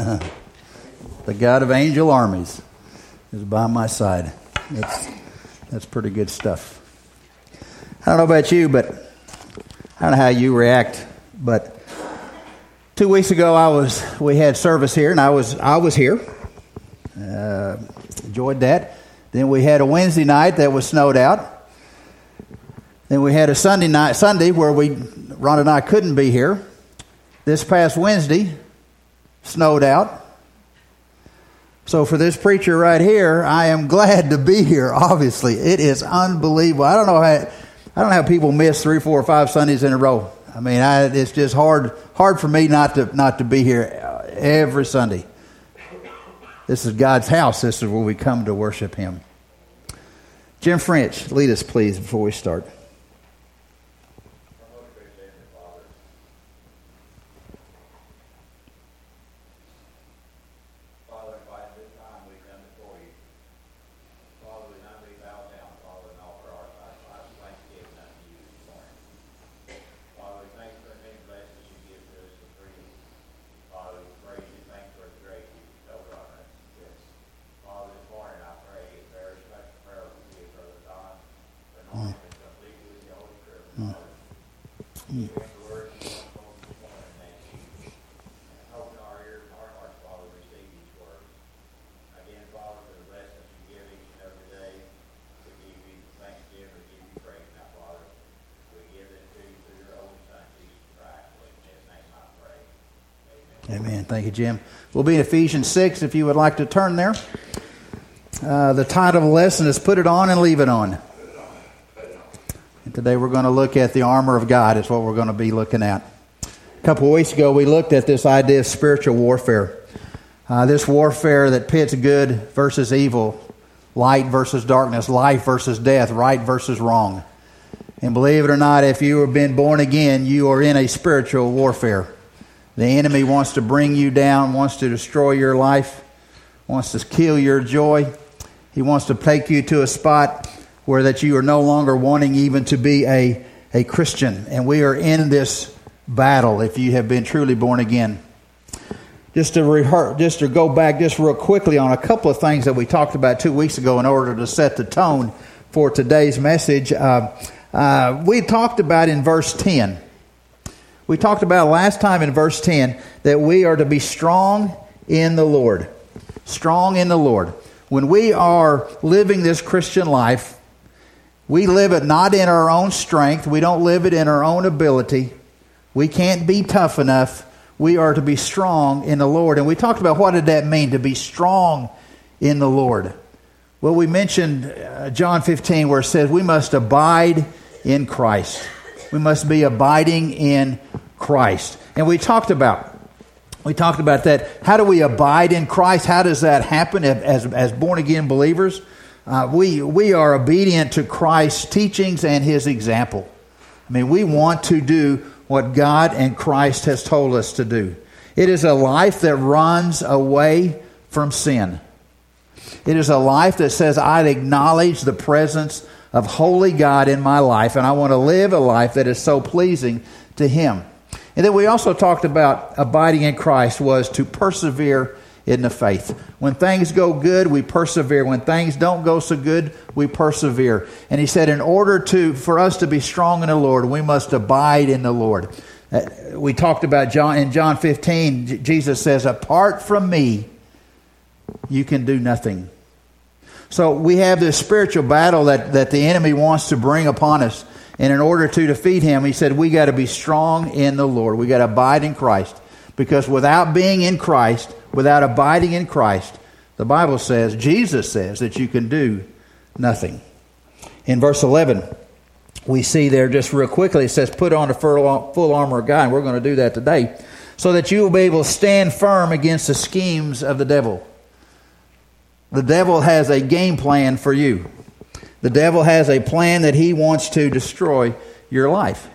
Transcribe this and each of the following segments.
the God of angel armies is by my side. That's, that's pretty good stuff. I don't know about you, but I don't know how you react, but two weeks ago I was we had service here, and I was I was here. Uh, enjoyed that. Then we had a Wednesday night that was snowed out. Then we had a Sunday night Sunday where we Ron and I couldn't be here. This past Wednesday snowed out. So for this preacher right here, I am glad to be here. Obviously, it is unbelievable. I don't know how I don't know how people miss three, four, five Sundays in a row. I mean, I, it's just hard hard for me not to not to be here uh, every Sunday. This is God's house. This is where we come to worship Him. Jim French, lead us, please, before we start. Amen. Thank you, Jim. We'll be in Ephesians 6 if you would like to turn there. Uh, the title of the lesson is Put It On and Leave It On. Today we're going to look at the armor of God, is what we're going to be looking at. A couple of weeks ago, we looked at this idea of spiritual warfare. Uh, this warfare that pits good versus evil, light versus darkness, life versus death, right versus wrong. And believe it or not, if you have been born again, you are in a spiritual warfare. The enemy wants to bring you down, wants to destroy your life, wants to kill your joy. He wants to take you to a spot where that you are no longer wanting even to be a, a Christian. And we are in this battle if you have been truly born again. Just to rehearse, just to go back just real quickly on a couple of things that we talked about two weeks ago in order to set the tone for today's message. Uh, uh, we talked about in verse 10 we talked about last time in verse 10 that we are to be strong in the Lord. Strong in the Lord. When we are living this Christian life, we live it not in our own strength. We don't live it in our own ability. We can't be tough enough. We are to be strong in the Lord. And we talked about what did that mean to be strong in the Lord. Well, we mentioned uh, John 15 where it says we must abide in Christ. We must be abiding in Christ. And we talked about we talked about that. How do we abide in Christ? How does that happen as, as born again believers? Uh, we, we are obedient to Christ's teachings and his example. I mean, we want to do what God and Christ has told us to do. It is a life that runs away from sin. It is a life that says, I acknowledge the presence of holy God in my life, and I want to live a life that is so pleasing to Him. And then we also talked about abiding in Christ was to persevere in the faith. When things go good, we persevere. When things don't go so good, we persevere. And he said, in order to for us to be strong in the Lord, we must abide in the Lord. Uh, we talked about John in John 15. Jesus says, "Apart from me, you can do nothing." So we have this spiritual battle that, that the enemy wants to bring upon us. And in order to defeat him, he said, we got to be strong in the Lord. We got to abide in Christ. Because without being in Christ, without abiding in Christ, the Bible says, Jesus says, that you can do nothing. In verse 11, we see there just real quickly, it says, put on the full armor of God. And we're going to do that today. So that you will be able to stand firm against the schemes of the devil. The devil has a game plan for you. The devil has a plan that he wants to destroy your life,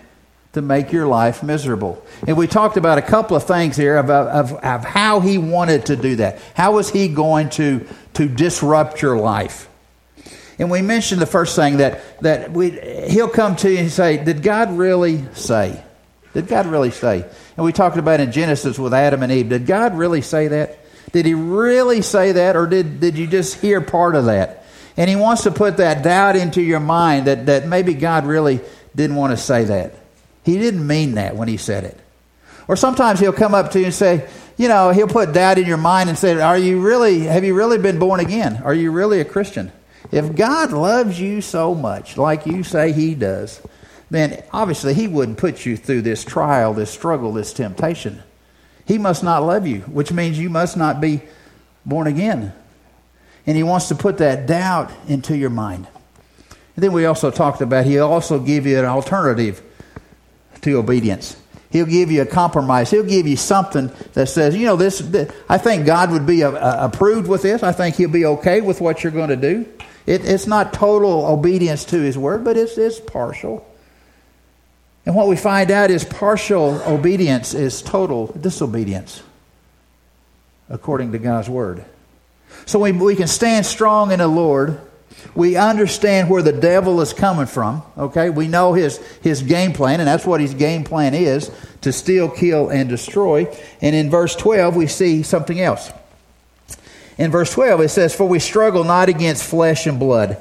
to make your life miserable. And we talked about a couple of things here about, of, of how he wanted to do that. How was he going to, to disrupt your life? And we mentioned the first thing that, that we, he'll come to you and say, Did God really say? Did God really say? And we talked about in Genesis with Adam and Eve. Did God really say that? Did he really say that, or did, did you just hear part of that? And he wants to put that doubt into your mind that, that maybe God really didn't want to say that. He didn't mean that when he said it. Or sometimes he'll come up to you and say, you know, he'll put doubt in your mind and say, Are you really, have you really been born again? Are you really a Christian? If God loves you so much, like you say he does, then obviously he wouldn't put you through this trial, this struggle, this temptation. He must not love you, which means you must not be born again. And he wants to put that doubt into your mind. And then we also talked about he'll also give you an alternative to obedience. He'll give you a compromise. He'll give you something that says, you know, this. this I think God would be a, a, approved with this. I think He'll be okay with what you're going to do. It, it's not total obedience to His word, but it's, it's partial. And what we find out is partial obedience is total disobedience, according to God's word. So we, we can stand strong in the Lord. We understand where the devil is coming from. Okay, we know his his game plan, and that's what his game plan is: to steal, kill, and destroy. And in verse twelve, we see something else. In verse twelve, it says, "For we struggle not against flesh and blood."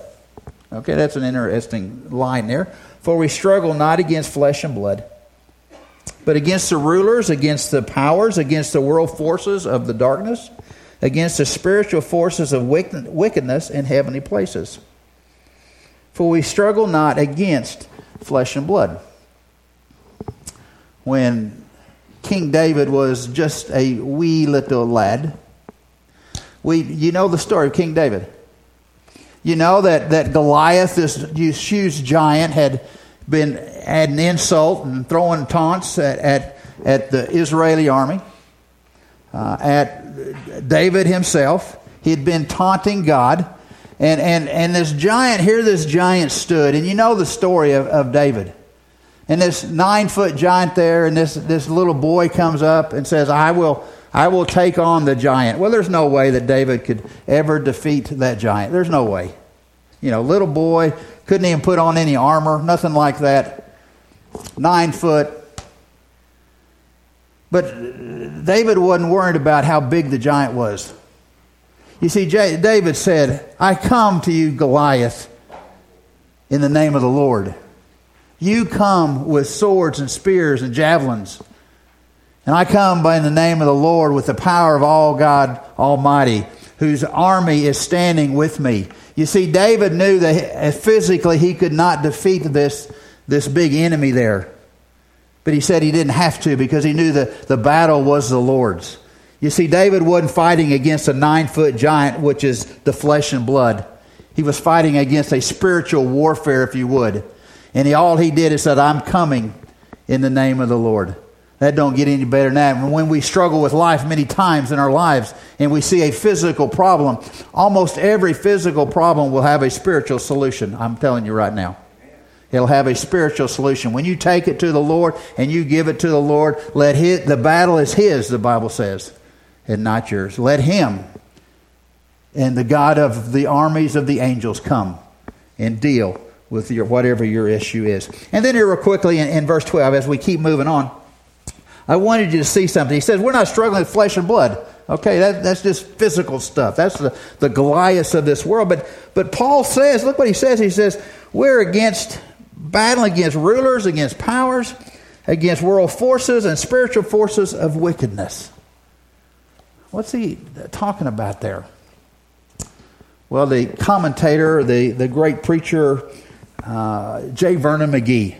Okay, that's an interesting line there. For we struggle not against flesh and blood, but against the rulers, against the powers, against the world forces of the darkness, against the spiritual forces of wickedness in heavenly places. For we struggle not against flesh and blood. When King David was just a wee little lad, we, you know the story of King David. You know that, that Goliath, this huge giant, had been adding insult and throwing taunts at, at, at the Israeli army, uh, at David himself. He had been taunting God. And, and, and this giant, here this giant stood. And you know the story of, of David. And this nine foot giant there, and this, this little boy comes up and says, I will, I will take on the giant. Well, there's no way that David could ever defeat that giant. There's no way. You know, little boy, couldn't even put on any armor, nothing like that. Nine foot. But David wasn't worried about how big the giant was. You see, David said, I come to you, Goliath, in the name of the Lord. You come with swords and spears and javelins. And I come by the name of the Lord with the power of all God Almighty, whose army is standing with me. You see, David knew that physically he could not defeat this, this big enemy there. But he said he didn't have to because he knew that the battle was the Lord's. You see, David wasn't fighting against a nine foot giant, which is the flesh and blood. He was fighting against a spiritual warfare, if you would. And he, all he did is said, I'm coming in the name of the Lord. That don't get any better than that. And when we struggle with life many times in our lives and we see a physical problem, almost every physical problem will have a spiritual solution. I'm telling you right now. It'll have a spiritual solution. When you take it to the Lord and you give it to the Lord, let his, the battle is His, the Bible says, and not yours. Let Him and the God of the armies of the angels come and deal with your whatever your issue is. And then here, real quickly, in, in verse 12, as we keep moving on. I wanted you to see something. He says, We're not struggling with flesh and blood. Okay, that, that's just physical stuff. That's the, the Goliaths of this world. But, but Paul says, look what he says. He says, We're against, battling against rulers, against powers, against world forces and spiritual forces of wickedness. What's he talking about there? Well, the commentator, the, the great preacher, uh, J. Vernon McGee,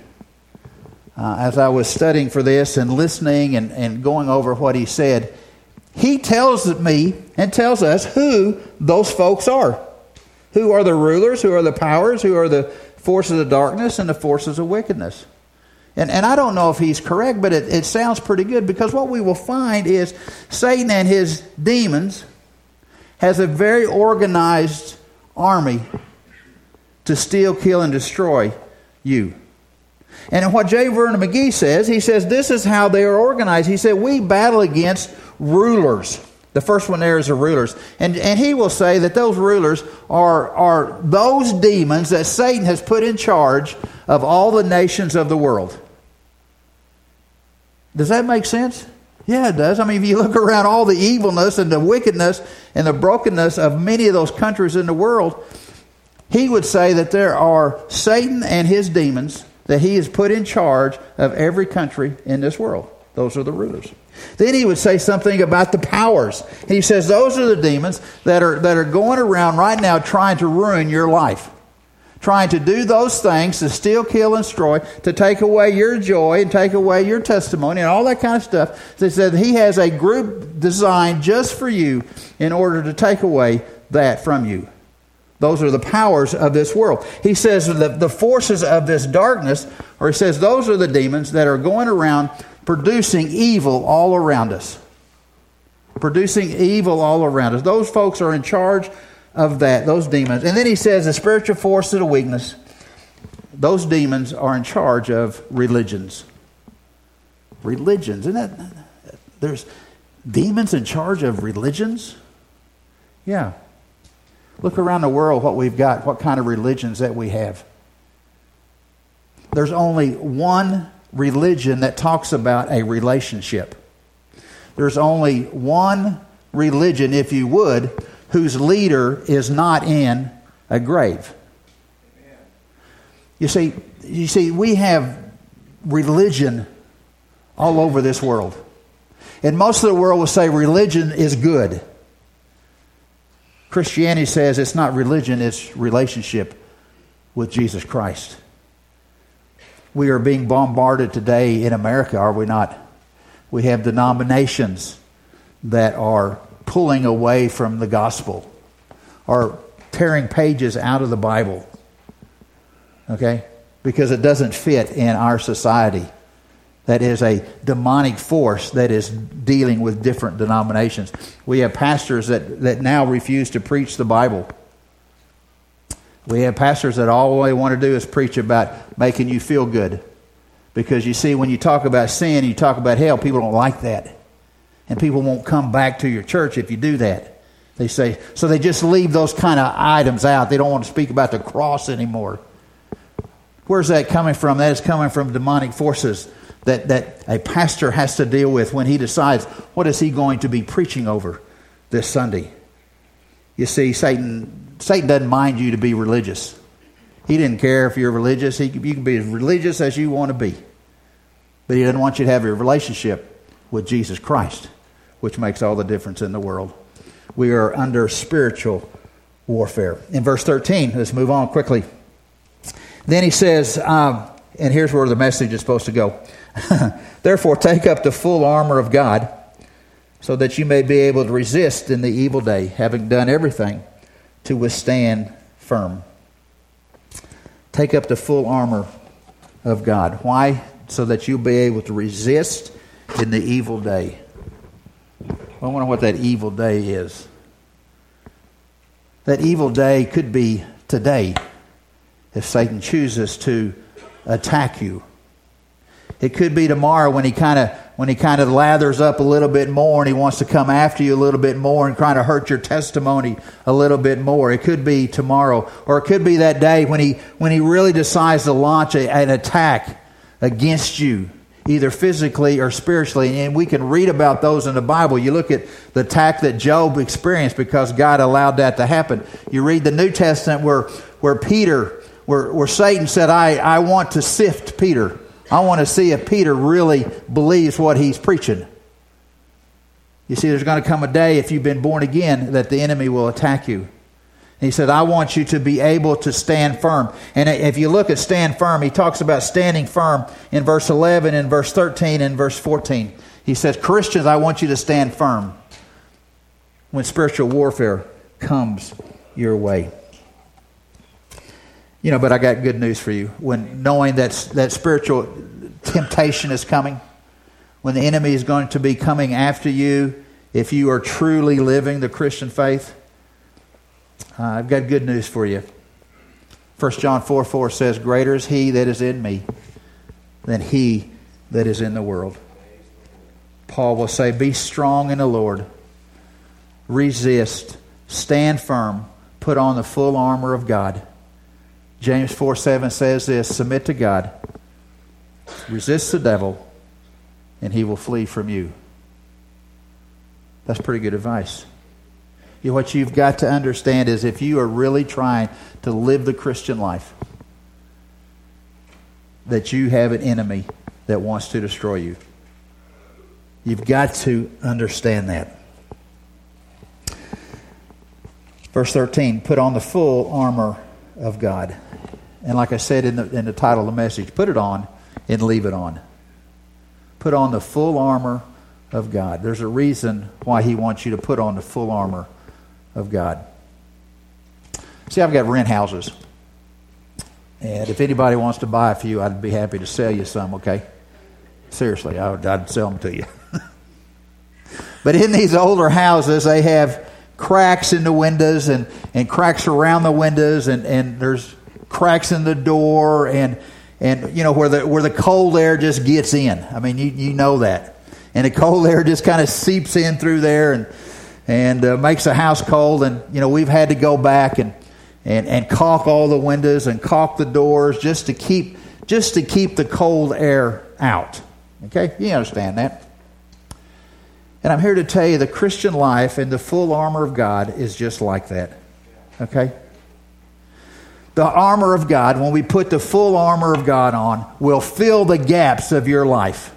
uh, as I was studying for this and listening and, and going over what he said, he tells me and tells us who those folks are. Who are the rulers, who are the powers, who are the forces of darkness and the forces of wickedness. And, and I don't know if he's correct, but it, it sounds pretty good because what we will find is Satan and his demons has a very organized army to steal, kill, and destroy you. And what J. Vernon McGee says, he says this is how they are organized. He said, We battle against rulers. The first one there is the rulers. And, and he will say that those rulers are, are those demons that Satan has put in charge of all the nations of the world. Does that make sense? Yeah, it does. I mean, if you look around all the evilness and the wickedness and the brokenness of many of those countries in the world, he would say that there are Satan and his demons that he has put in charge of every country in this world. Those are the rulers. Then he would say something about the powers. He says those are the demons that are, that are going around right now trying to ruin your life. Trying to do those things to steal, kill, and destroy, to take away your joy and take away your testimony and all that kind of stuff. He said he has a group designed just for you in order to take away that from you. Those are the powers of this world. He says the, the forces of this darkness, or he says those are the demons that are going around producing evil all around us. Producing evil all around us. Those folks are in charge of that, those demons. And then he says the spiritual force of the weakness, those demons are in charge of religions. Religions. Isn't that, there's demons in charge of religions? Yeah. Look around the world what we've got, what kind of religions that we have. There's only one religion that talks about a relationship. There's only one religion, if you would, whose leader is not in a grave. You see, you see, we have religion all over this world. And most of the world will say religion is good. Christianity says it's not religion, it's relationship with Jesus Christ. We are being bombarded today in America, are we not? We have denominations that are pulling away from the gospel, are tearing pages out of the Bible, okay? Because it doesn't fit in our society. That is a demonic force that is dealing with different denominations. We have pastors that, that now refuse to preach the Bible we have pastors that all they want to do is preach about making you feel good. Because you see, when you talk about sin, and you talk about hell, people don't like that. And people won't come back to your church if you do that. They say, so they just leave those kind of items out. They don't want to speak about the cross anymore. Where's that coming from? That is coming from demonic forces that, that a pastor has to deal with when he decides what is he going to be preaching over this Sunday. You see, Satan Satan doesn't mind you to be religious. He didn't care if you're religious. He, you can be as religious as you want to be. But he doesn't want you to have a relationship with Jesus Christ, which makes all the difference in the world. We are under spiritual warfare. In verse 13, let's move on quickly. Then he says, um, and here's where the message is supposed to go. Therefore, take up the full armor of God, so that you may be able to resist in the evil day, having done everything to withstand firm. Take up the full armor of God. Why? So that you'll be able to resist in the evil day. I wonder what that evil day is. That evil day could be today if Satan chooses to attack you. It could be tomorrow when he kind of when he kind of lathers up a little bit more and he wants to come after you a little bit more and kind of hurt your testimony a little bit more. It could be tomorrow, or it could be that day when he when he really decides to launch a, an attack against you, either physically or spiritually. And we can read about those in the Bible. You look at the attack that Job experienced because God allowed that to happen. You read the New Testament where where Peter, where, where Satan said, "I I want to sift Peter." I want to see if Peter really believes what he's preaching. You see, there's going to come a day, if you've been born again, that the enemy will attack you. he said, I want you to be able to stand firm. And if you look at stand firm, he talks about standing firm in verse 11, in verse 13, and verse 14. He says, Christians, I want you to stand firm when spiritual warfare comes your way. You know, but I got good news for you. When knowing that that spiritual temptation is coming, when the enemy is going to be coming after you, if you are truly living the Christian faith, uh, I've got good news for you. 1 John 4 4 says, Greater is he that is in me than he that is in the world. Paul will say, Be strong in the Lord, resist, stand firm, put on the full armor of God James 4 7 says this Submit to God, resist the devil, and he will flee from you. That's pretty good advice. You what you've got to understand is if you are really trying to live the Christian life, that you have an enemy that wants to destroy you. You've got to understand that. Verse 13 put on the full armor of God. And like I said in the, in the title of the message, put it on and leave it on. Put on the full armor of God. There's a reason why He wants you to put on the full armor of God. See, I've got rent houses. And if anybody wants to buy a few, I'd be happy to sell you some, okay? Seriously, I would, I'd sell them to you. but in these older houses, they have cracks in the windows and, and cracks around the windows, and, and there's cracks in the door, and, and you know, where the, where the cold air just gets in. I mean, you, you know that. And the cold air just kind of seeps in through there and, and uh, makes the house cold. And, you know, we've had to go back and, and, and caulk all the windows and caulk the doors just to keep, just to keep the cold air out. Okay? You understand that. And I'm here to tell you the Christian life and the full armor of God is just like that. Okay? The armor of God, when we put the full armor of God on, will fill the gaps of your life.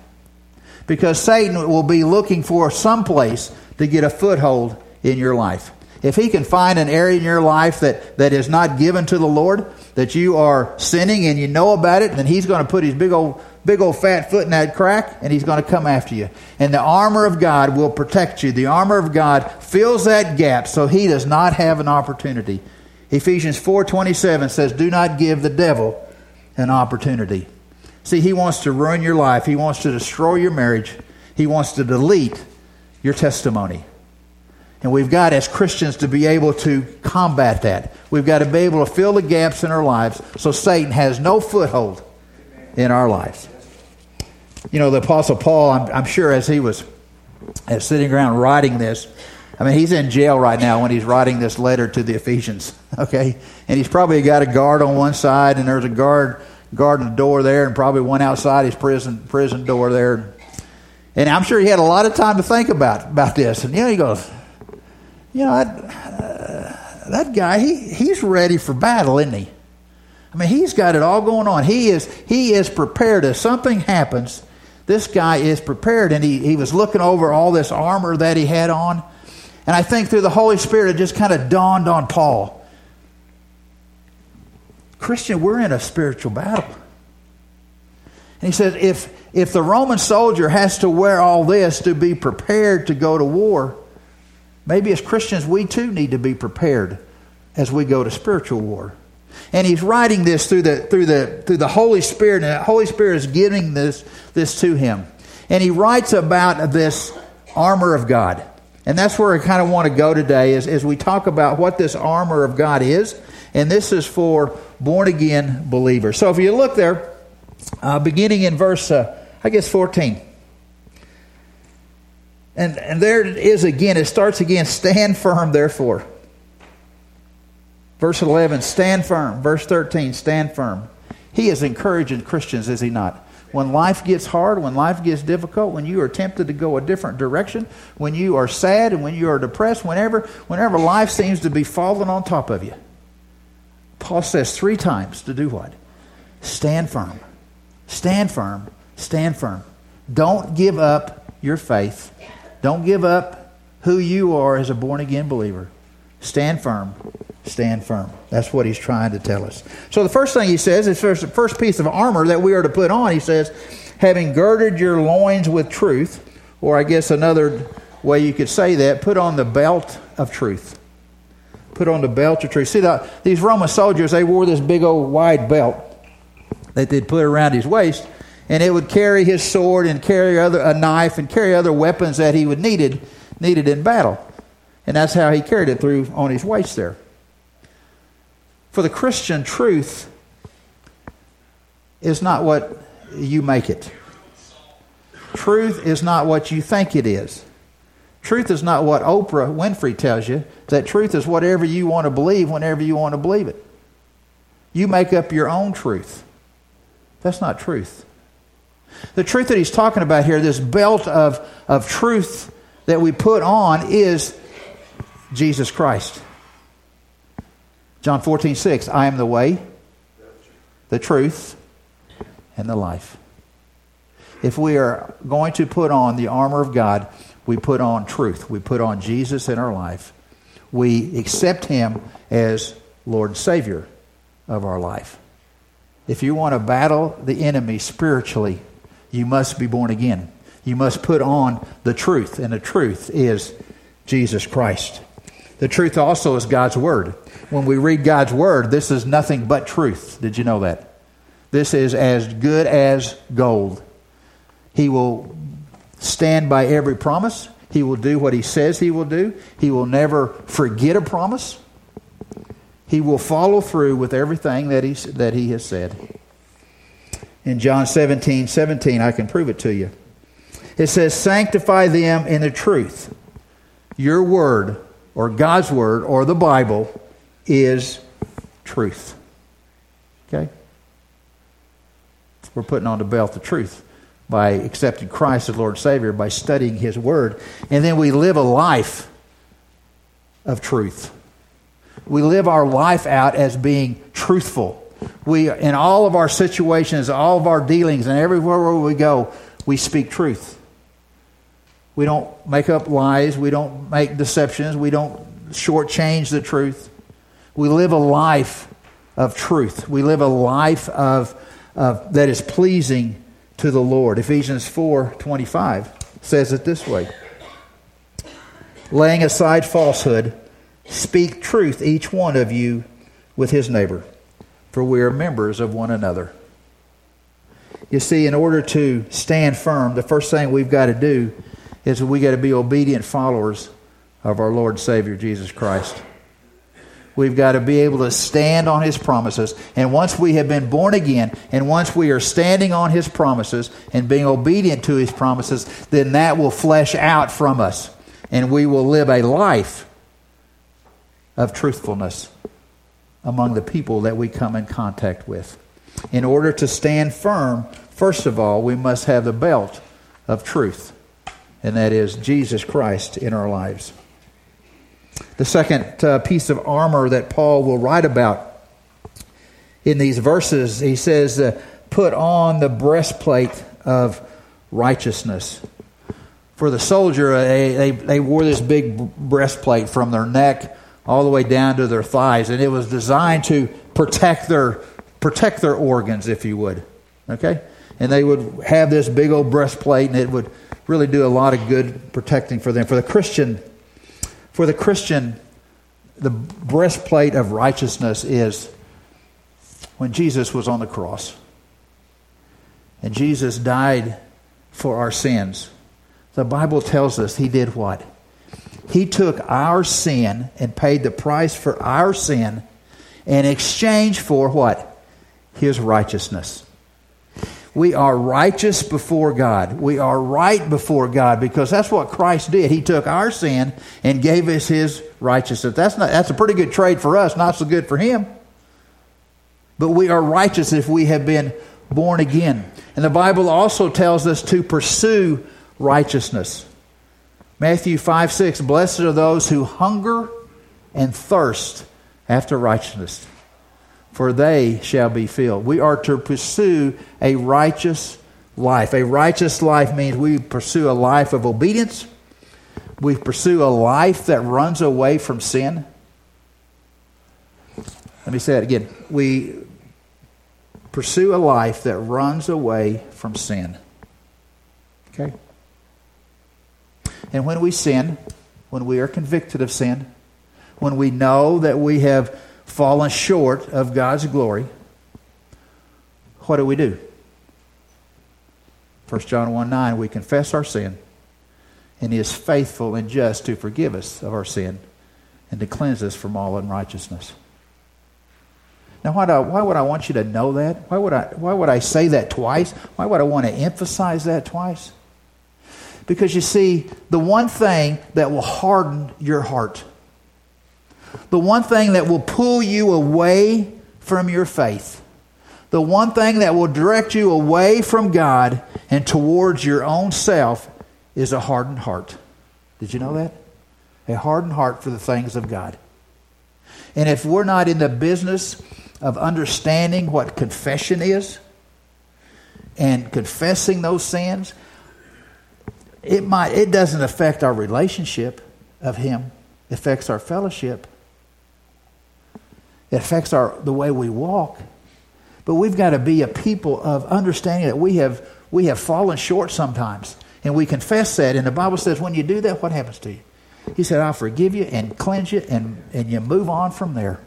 Because Satan will be looking for some place to get a foothold in your life. If he can find an area in your life that, that is not given to the Lord, that you are sinning and you know about it, then he's going to put his big old big old fat foot in that crack and he's going to come after you. And the armor of God will protect you. The armor of God fills that gap so he does not have an opportunity. Ephesians 4:27 says, "Do not give the devil an opportunity." See, he wants to ruin your life. He wants to destroy your marriage. He wants to delete your testimony. And we've got, as Christians, to be able to combat that. We've got to be able to fill the gaps in our lives so Satan has no foothold in our lives. You know, the Apostle Paul, I'm, I'm sure as he was as sitting around writing this, I mean, he's in jail right now when he's writing this letter to the Ephesians, okay? And he's probably got a guard on one side, and there's a guard guarding the door there, and probably one outside his prison prison door there. And I'm sure he had a lot of time to think about about this. And you know, he goes, you know, uh, that guy, he he's ready for battle, isn't he? I mean, he's got it all going on. He is he is prepared. If something happens, this guy is prepared, and he, he was looking over all this armor that he had on. And I think through the Holy Spirit, it just kind of dawned on Paul. Christian, we're in a spiritual battle. And he says, if, if the Roman soldier has to wear all this to be prepared to go to war, maybe as Christians, we too need to be prepared as we go to spiritual war. And he's writing this through the, through the, through the Holy Spirit, and the Holy Spirit is giving this, this to him. And he writes about this armor of God. And that's where I kind of want to go today is, as we talk about what this armor of God is. And this is for born again believers. So if you look there, uh, beginning in verse, uh, I guess, 14. And, and there it is again. It starts again. Stand firm, therefore. Verse 11, stand firm. Verse 13, stand firm. He is encouraging Christians, is he not? When life gets hard, when life gets difficult, when you are tempted to go a different direction, when you are sad and when you are depressed, whenever, whenever life seems to be falling on top of you. Paul says three times to do what? Stand firm. Stand firm. Stand firm. Don't give up your faith. Don't give up who you are as a born again believer. Stand firm stand firm. That's what he's trying to tell us. So the first thing he says is first, the first piece of armor that we are to put on, he says, having girded your loins with truth, or I guess another way you could say that, put on the belt of truth. Put on the belt of truth. See, the, these Roman soldiers, they wore this big old wide belt that they'd put around his waist, and it would carry his sword and carry other, a knife and carry other weapons that he would needed needed in battle. And that's how he carried it through on his waist there. For the Christian, truth is not what you make it. Truth is not what you think it is. Truth is not what Oprah Winfrey tells you. That truth is whatever you want to believe whenever you want to believe it. You make up your own truth. That's not truth. The truth that he's talking about here, this belt of, of truth that we put on, is Jesus Christ. John 14, 6. I am the way, the truth, and the life. If we are going to put on the armor of God, we put on truth. We put on Jesus in our life. We accept him as Lord Savior of our life. If you want to battle the enemy spiritually, you must be born again. You must put on the truth, and the truth is Jesus Christ. The truth also is God's Word. When we read God's Word, this is nothing but truth. Did you know that? This is as good as gold. He will stand by every promise. He will do what he says he will do. He will never forget a promise. He will follow through with everything that he, that he has said. In John 17 17, I can prove it to you. It says, Sanctify them in the truth. Your word, or God's word, or the Bible, is truth. Okay? We're putting on the belt the truth by accepting Christ as Lord Savior, by studying His Word. And then we live a life of truth. We live our life out as being truthful. We, in all of our situations, all of our dealings, and everywhere we go, we speak truth. We don't make up lies. We don't make deceptions. We don't shortchange the truth. We live a life of truth. We live a life of, of that is pleasing to the Lord. Ephesians 4:25 says it this way. Laying aside falsehood, speak truth each one of you with his neighbor, for we are members of one another. You see, in order to stand firm, the first thing we've got to do is we got to be obedient followers of our Lord Savior Jesus Christ. We've got to be able to stand on His promises. And once we have been born again, and once we are standing on His promises and being obedient to His promises, then that will flesh out from us. And we will live a life of truthfulness among the people that we come in contact with. In order to stand firm, first of all, we must have the belt of truth, and that is Jesus Christ in our lives. The second uh, piece of armor that Paul will write about in these verses, he says, uh, Put on the breastplate of righteousness. For the soldier, uh, they, they, they wore this big breastplate from their neck all the way down to their thighs, and it was designed to protect their, protect their organs, if you would. Okay? And they would have this big old breastplate, and it would really do a lot of good protecting for them. For the Christian, for the Christian, the breastplate of righteousness is when Jesus was on the cross. And Jesus died for our sins. The Bible tells us he did what? He took our sin and paid the price for our sin in exchange for what? His righteousness. We are righteous before God. We are right before God because that's what Christ did. He took our sin and gave us his righteousness. That's not that's a pretty good trade for us, not so good for him. But we are righteous if we have been born again. And the Bible also tells us to pursue righteousness. Matthew 5 6 Blessed are those who hunger and thirst after righteousness for they shall be filled. We are to pursue a righteous life. A righteous life means we pursue a life of obedience. We pursue a life that runs away from sin. Let me say that again. We pursue a life that runs away from sin. Okay? And when we sin, when we are convicted of sin, when we know that we have fallen short of God's glory, what do we do? 1 John 1 9, we confess our sin, and He is faithful and just to forgive us of our sin and to cleanse us from all unrighteousness. Now, why, I, why would I want you to know that? Why would, I, why would I say that twice? Why would I want to emphasize that twice? Because you see, the one thing that will harden your heart the one thing that will pull you away from your faith, the one thing that will direct you away from God and towards your own self is a hardened heart. Did you know that? A hardened heart for the things of God. And if we're not in the business of understanding what confession is and confessing those sins, it might it doesn't affect our relationship of him. It affects our fellowship. It affects our the way we walk. But we've got to be a people of understanding that we have we have fallen short sometimes. And we confess that. And the Bible says when you do that, what happens to you? He said, I'll forgive you and cleanse you and, and you move on from there.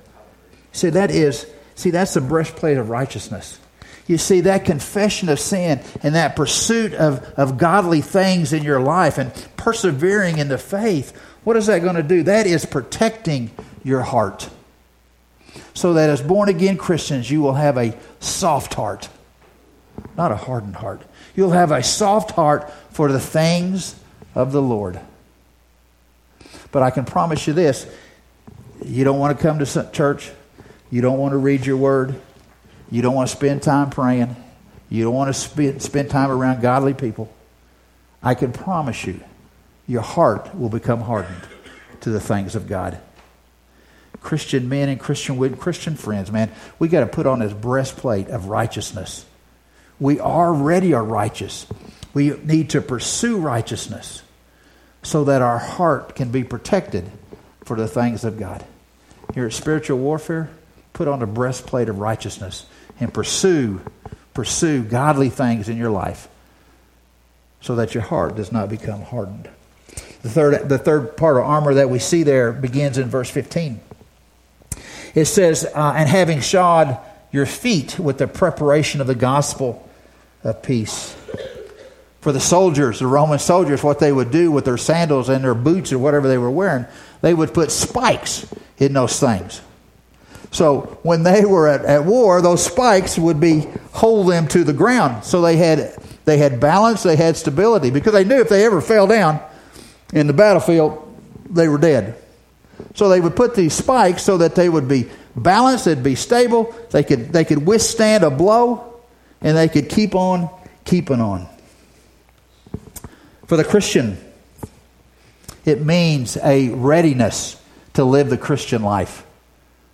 See, that is, see, that's the breastplate of righteousness. You see, that confession of sin and that pursuit of, of godly things in your life and persevering in the faith, what is that going to do? That is protecting your heart. So that as born again Christians, you will have a soft heart, not a hardened heart. You'll have a soft heart for the things of the Lord. But I can promise you this you don't want to come to church, you don't want to read your word, you don't want to spend time praying, you don't want to spend, spend time around godly people. I can promise you, your heart will become hardened to the things of God. Christian men and Christian women, Christian friends, man, we got to put on this breastplate of righteousness. We already are righteous. We need to pursue righteousness so that our heart can be protected for the things of God. Here at spiritual warfare, put on the breastplate of righteousness and pursue pursue godly things in your life so that your heart does not become hardened. The third, the third part of armor that we see there begins in verse 15. It says, uh, And having shod your feet with the preparation of the gospel of peace for the soldiers, the Roman soldiers, what they would do with their sandals and their boots or whatever they were wearing, they would put spikes in those things. So when they were at, at war, those spikes would be hold them to the ground. So they had they had balance, they had stability, because they knew if they ever fell down in the battlefield, they were dead. So they would put these spikes so that they would be balanced, they'd be stable, they could they could withstand a blow, and they could keep on keeping on. For the Christian, it means a readiness to live the Christian life.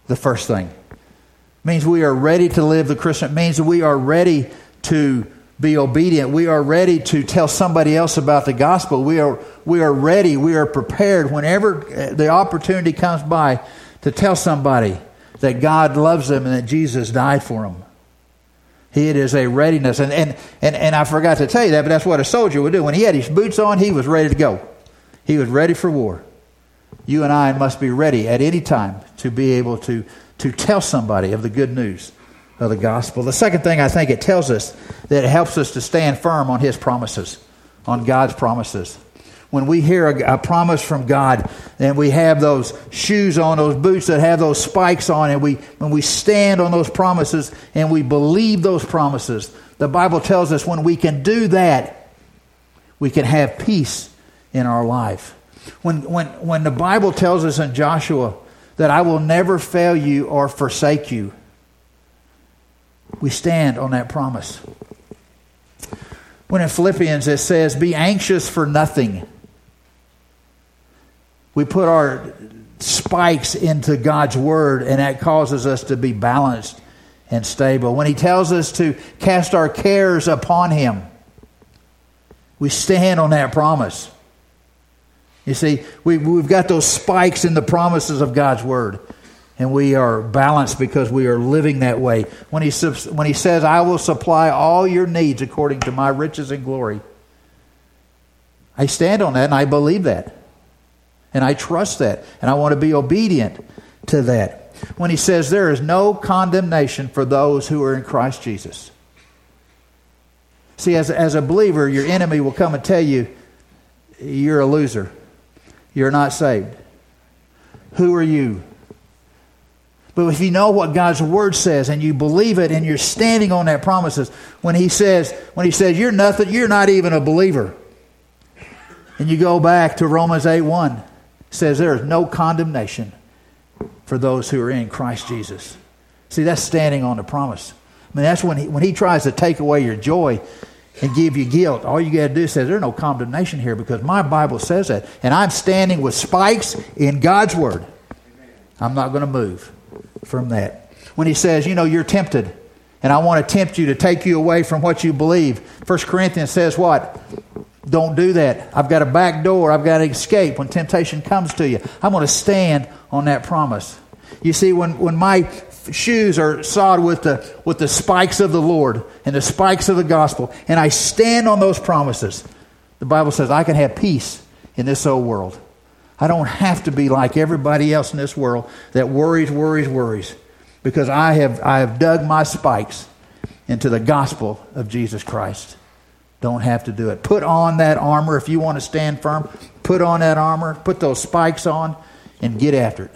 The first thing. It means we are ready to live the Christian. It means we are ready to be obedient. We are ready to tell somebody else about the gospel. We are, we are ready. We are prepared whenever uh, the opportunity comes by to tell somebody that God loves them and that Jesus died for them. It is a readiness. And, and, and, and I forgot to tell you that, but that's what a soldier would do. When he had his boots on, he was ready to go. He was ready for war. You and I must be ready at any time to be able to, to tell somebody of the good news of the gospel. The second thing I think it tells us that it helps us to stand firm on his promises, on God's promises when we hear a, a, promise from God and we have those shoes on, those boots that have those spikes on, and we, when we stand on those promises and we believe those promises, the Bible tells us when we can do that, we can have peace in our life. When, when, when the Bible tells us in Joshua that I will never fail you or forsake you, we stand on that promise. When in Philippians it says, Be anxious for nothing we put our spikes into God's word, and that causes us to be balanced and stable. When He tells us to cast our cares upon Him, we stand on that promise. You see, we, we've got those spikes in the promises of God's word, and we are balanced because we are living that way. When He, when he says, I will supply all your needs according to my riches and glory, I stand on that and I believe that. And I trust that. And I want to be obedient to that. When he says there is no condemnation for those who are in Christ Jesus. See, as, as a believer, your enemy will come and tell you, you're a loser. You're not saved. Who are you? But if you know what God's word says and you believe it and you're standing on that promises, when he says, when he says you're nothing, you're not even a believer. And you go back to Romans 8 1 says there is no condemnation for those who are in Christ Jesus. See, that's standing on the promise. I mean, that's when he, when he tries to take away your joy and give you guilt. All you got to do is say, There's no condemnation here because my Bible says that. And I'm standing with spikes in God's Word. I'm not going to move from that. When he says, You know, you're tempted, and I want to tempt you to take you away from what you believe. First Corinthians says, What? Don't do that. I've got a back door. I've got to escape when temptation comes to you. I'm going to stand on that promise. You see, when, when my shoes are sawed with the, with the spikes of the Lord and the spikes of the gospel, and I stand on those promises, the Bible says I can have peace in this old world. I don't have to be like everybody else in this world that worries, worries, worries, because I have, I have dug my spikes into the gospel of Jesus Christ. Don't have to do it. Put on that armor if you want to stand firm. Put on that armor, put those spikes on, and get after it.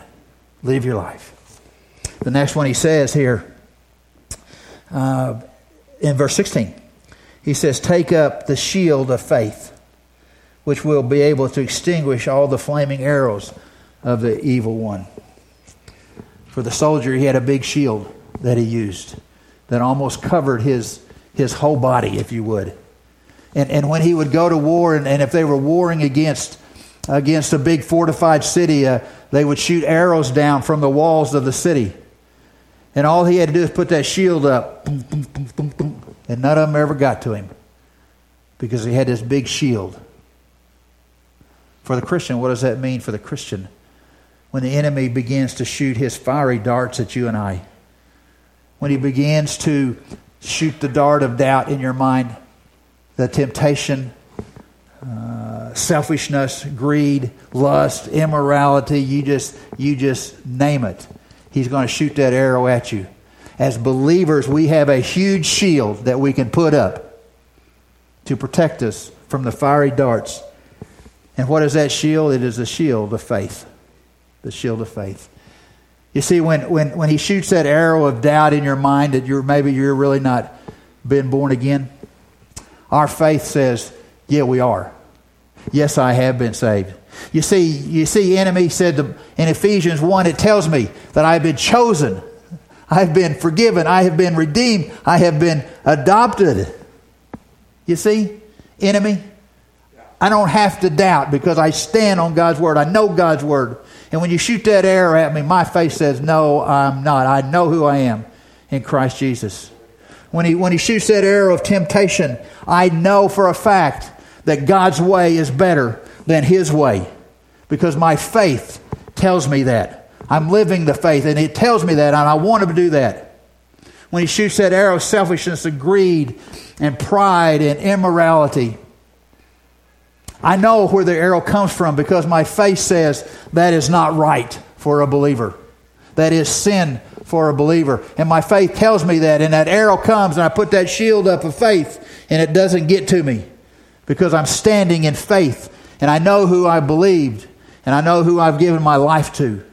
Live your life. The next one he says here uh, in verse 16, he says, Take up the shield of faith, which will be able to extinguish all the flaming arrows of the evil one. For the soldier, he had a big shield that he used that almost covered his, his whole body, if you would. And, and when he would go to war, and, and if they were warring against, against a big fortified city, uh, they would shoot arrows down from the walls of the city. And all he had to do is put that shield up, boom, boom, boom, and none of them ever got to him because he had this big shield. For the Christian, what does that mean for the Christian? When the enemy begins to shoot his fiery darts at you and I, when he begins to shoot the dart of doubt in your mind, the temptation, uh, selfishness, greed, lust, immorality, you just, you just name it he's going to shoot that arrow at you. As believers, we have a huge shield that we can put up to protect us from the fiery darts. And what is that shield? It is the shield of faith. The shield of faith. You see, when, when, when he shoots that arrow of doubt in your mind that you're maybe you're really not been born again, our faith says, Yeah, we are. Yes, I have been saved. You see, you see, enemy said to, in Ephesians 1, it tells me that I've been chosen, I've been forgiven, I have been redeemed, I have been adopted. You see, enemy, I don't have to doubt because I stand on God's word. I know God's word. And when you shoot that arrow at me, my face says, No, I'm not. I know who I am in Christ Jesus. When he, when he shoots that arrow of temptation, I know for a fact that God's way is better than his way because my faith tells me that. I'm living the faith, and it tells me that, and I want to do that. When he shoots that arrow of selfishness and greed and pride and immorality, I know where the arrow comes from because my faith says that is not right for a believer. That is sin for a believer. And my faith tells me that, and that arrow comes, and I put that shield up of faith, and it doesn't get to me because I'm standing in faith and I know who I believed, and I know who I've given my life to.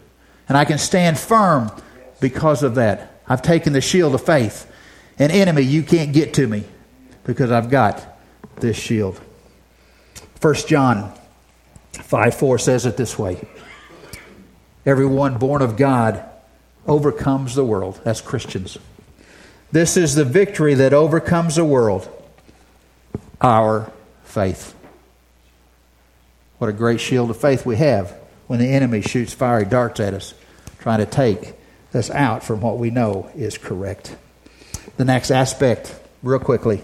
And I can stand firm because of that. I've taken the shield of faith. An enemy, you can't get to me because I've got this shield. 1 John 5 4 says it this way Everyone born of God overcomes the world. That's Christians. This is the victory that overcomes the world our faith. What a great shield of faith we have when the enemy shoots fiery darts at us, trying to take us out from what we know is correct. The next aspect, real quickly,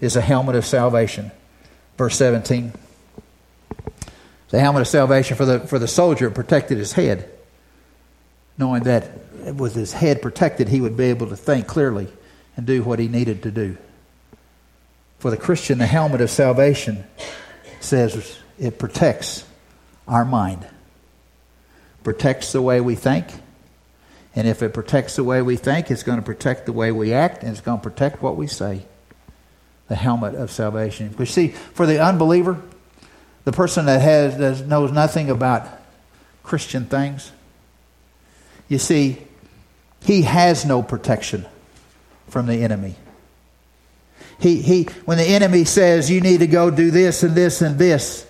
is a helmet of salvation. Verse 17. The helmet of salvation for the, for the soldier protected his head, knowing that with his head protected, he would be able to think clearly and do what he needed to do. For the Christian, the helmet of salvation says it protects our mind, protects the way we think. And if it protects the way we think, it's going to protect the way we act, and it's going to protect what we say. The helmet of salvation. Because see, for the unbeliever, the person that has that knows nothing about Christian things, you see, he has no protection from the enemy. He, he, when the enemy says, you need to go do this and this and this,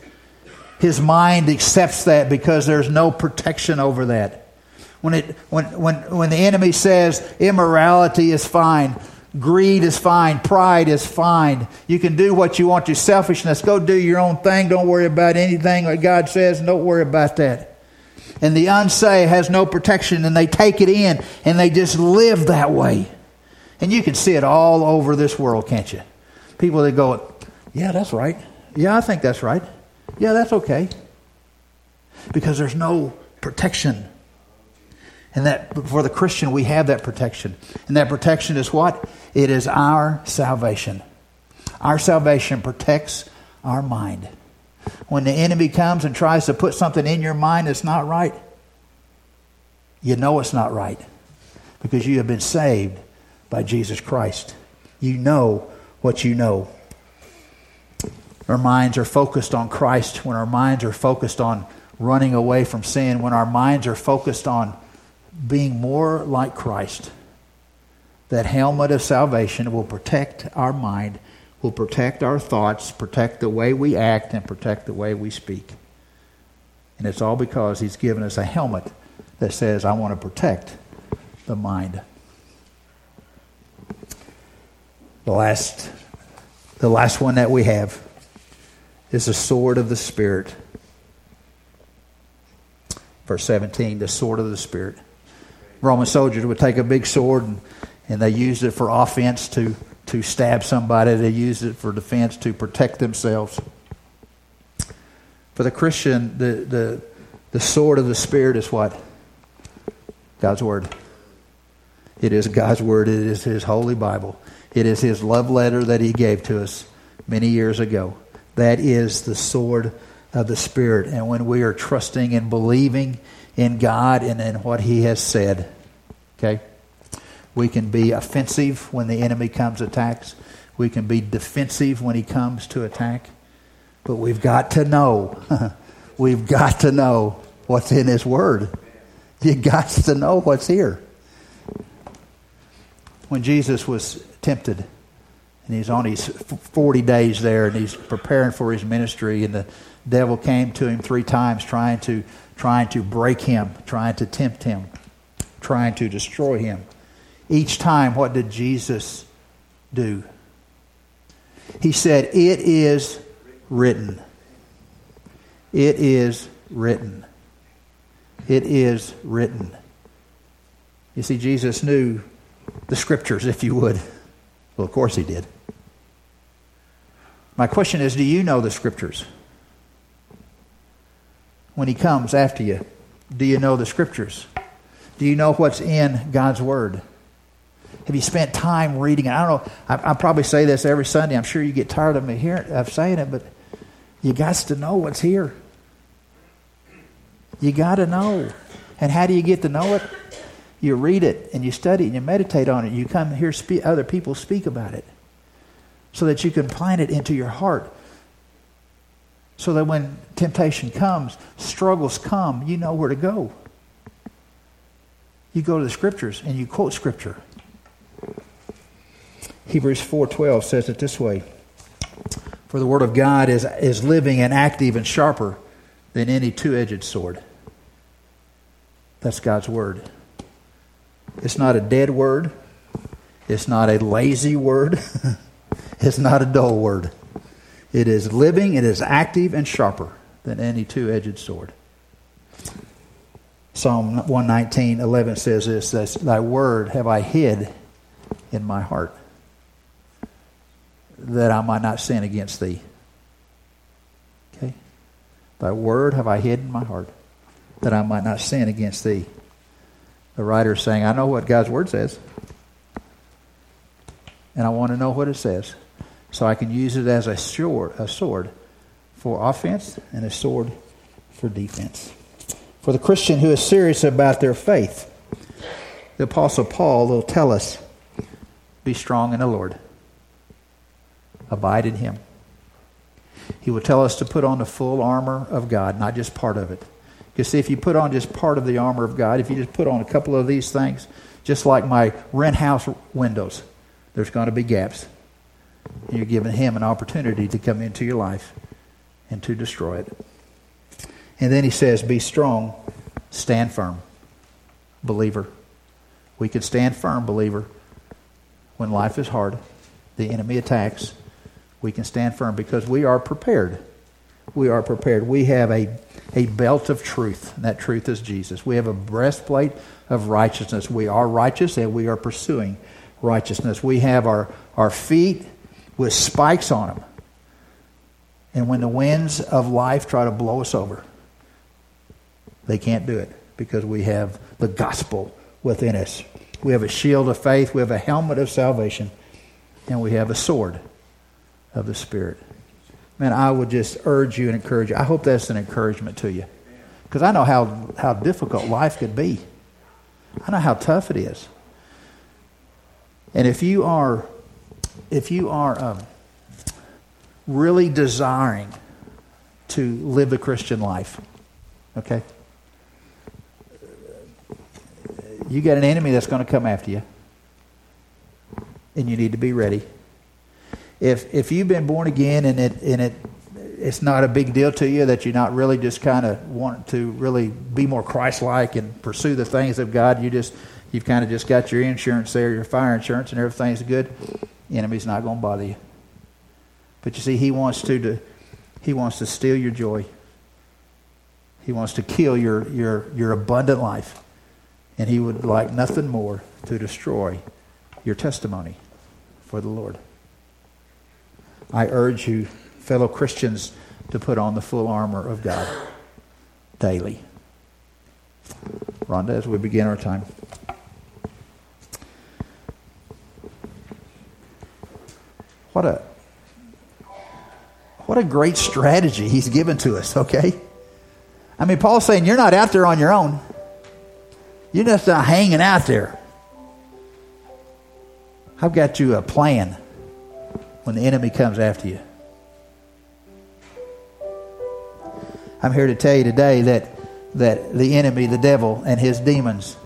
his mind accepts that because there's no protection over that. When, it, when, when, when the enemy says immorality is fine, Greed is fine. Pride is fine. You can do what you want to. Selfishness, go do your own thing. Don't worry about anything that God says, don't worry about that. And the unsaved has no protection, and they take it in, and they just live that way. And you can see it all over this world, can't you? People that go, yeah, that's right. Yeah, I think that's right. Yeah, that's okay. Because there's no protection. And that for the Christian, we have that protection. And that protection is what? It is our salvation. Our salvation protects our mind. When the enemy comes and tries to put something in your mind that's not right, you know it's not right because you have been saved by Jesus Christ. You know what you know. Our minds are focused on Christ, when our minds are focused on running away from sin, when our minds are focused on being more like Christ, that helmet of salvation will protect our mind, will protect our thoughts, protect the way we act, and protect the way we speak. And it's all because He's given us a helmet that says, I want to protect the mind. The last, the last one that we have is the sword of the Spirit. Verse 17, the sword of the Spirit. Roman soldiers would take a big sword and, and they used it for offense to, to stab somebody. They used it for defense to protect themselves. For the Christian, the, the, the sword of the Spirit is what? God's Word. It is God's Word. It is His Holy Bible. It is His love letter that He gave to us many years ago. That is the sword of the Spirit. And when we are trusting and believing in God and in what He has said, okay, we can be offensive when the enemy comes attacks. We can be defensive when he comes to attack. But we've got to know. we've got to know what's in His Word. You got to know what's here. When Jesus was tempted, and he's on his 40 days there, and he's preparing for his ministry, and the devil came to him three times trying to, trying to break him, trying to tempt him, trying to destroy him. Each time, what did Jesus do? He said, It is written. It is written. It is written. You see, Jesus knew the scriptures, if you would. Well, of course he did. My question is do you know the scriptures? When he comes after you, do you know the scriptures? Do you know what's in God's word? Have you spent time reading it? I don't know. I, I probably say this every Sunday. I'm sure you get tired of me hearing of saying it, but you got to know what's here. You got to know. And how do you get to know it? You read it and you study and you meditate on it. You come hear spe- other people speak about it so that you can plant it into your heart. So that when temptation comes, struggles come, you know where to go. You go to the scriptures and you quote scripture. Hebrews 4:12 says it this way: For the word of God is, is living and active and sharper than any two-edged sword that's God's word. It's not a dead word. It's not a lazy word. it's not a dull word. It is living, it is active and sharper than any two edged sword. Psalm 119, 11 says this Thy word have I hid in my heart, that I might not sin against thee. Okay? Thy word have I hid in my heart, that I might not sin against thee. The writer is saying, I know what God's word says, and I want to know what it says, so I can use it as a sword, a sword for offense and a sword for defense. For the Christian who is serious about their faith, the Apostle Paul will tell us be strong in the Lord, abide in Him. He will tell us to put on the full armor of God, not just part of it. Because see, if you put on just part of the armor of God, if you just put on a couple of these things, just like my rent house windows, there's going to be gaps. You're giving him an opportunity to come into your life and to destroy it. And then he says, Be strong, stand firm, believer. We can stand firm, believer, when life is hard, the enemy attacks, we can stand firm because we are prepared. We are prepared. We have a, a belt of truth, and that truth is Jesus. We have a breastplate of righteousness. We are righteous and we are pursuing righteousness. We have our, our feet with spikes on them. And when the winds of life try to blow us over, they can't do it because we have the gospel within us. We have a shield of faith, we have a helmet of salvation, and we have a sword of the Spirit. Man, I would just urge you and encourage you. I hope that's an encouragement to you. Because I know how, how difficult life could be. I know how tough it is. And if you are, if you are um, really desiring to live the Christian life, okay, you got an enemy that's going to come after you, and you need to be ready. If if you've been born again and it and it it's not a big deal to you that you're not really just kind of want to really be more Christ-like and pursue the things of God. You just you've kind of just got your insurance there, your fire insurance, and everything's good. The enemy's not going to bother you. But you see, he wants to, to he wants to steal your joy. He wants to kill your your your abundant life, and he would like nothing more to destroy your testimony for the Lord. I urge you fellow Christians to put on the full armor of God daily. Rhonda, as we begin our time. What a what a great strategy he's given to us, okay? I mean, Paul's saying you're not out there on your own. You're just not hanging out there. I've got you a plan when the enemy comes after you. I'm here to tell you today that, that the enemy, the devil, and his demons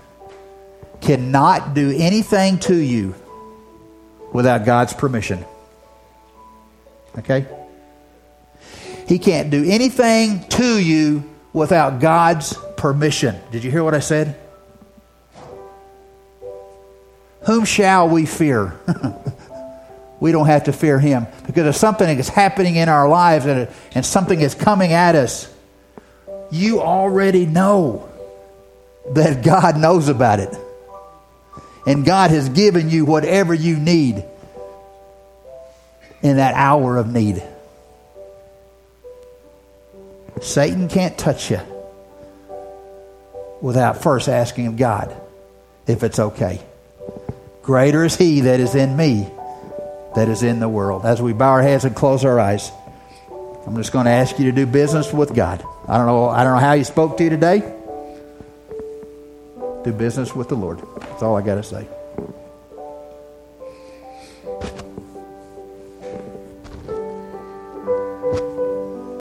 cannot do anything to you without God's permission. Okay? He can't do anything to you without God's permission. Did you hear what I said? Whom shall we fear? we don't have to fear him. Because if something is happening in our lives and, and something is coming at us, you already know that God knows about it. And God has given you whatever you need in that hour of need. Satan can't touch you without first asking of God if it's okay. Greater is he that is in me that is in the world. As we bow our heads and close our eyes, I'm just going to ask you to do business with God. I don't know. I don't know how He spoke to you today. Do business with the Lord. That's all I got to say.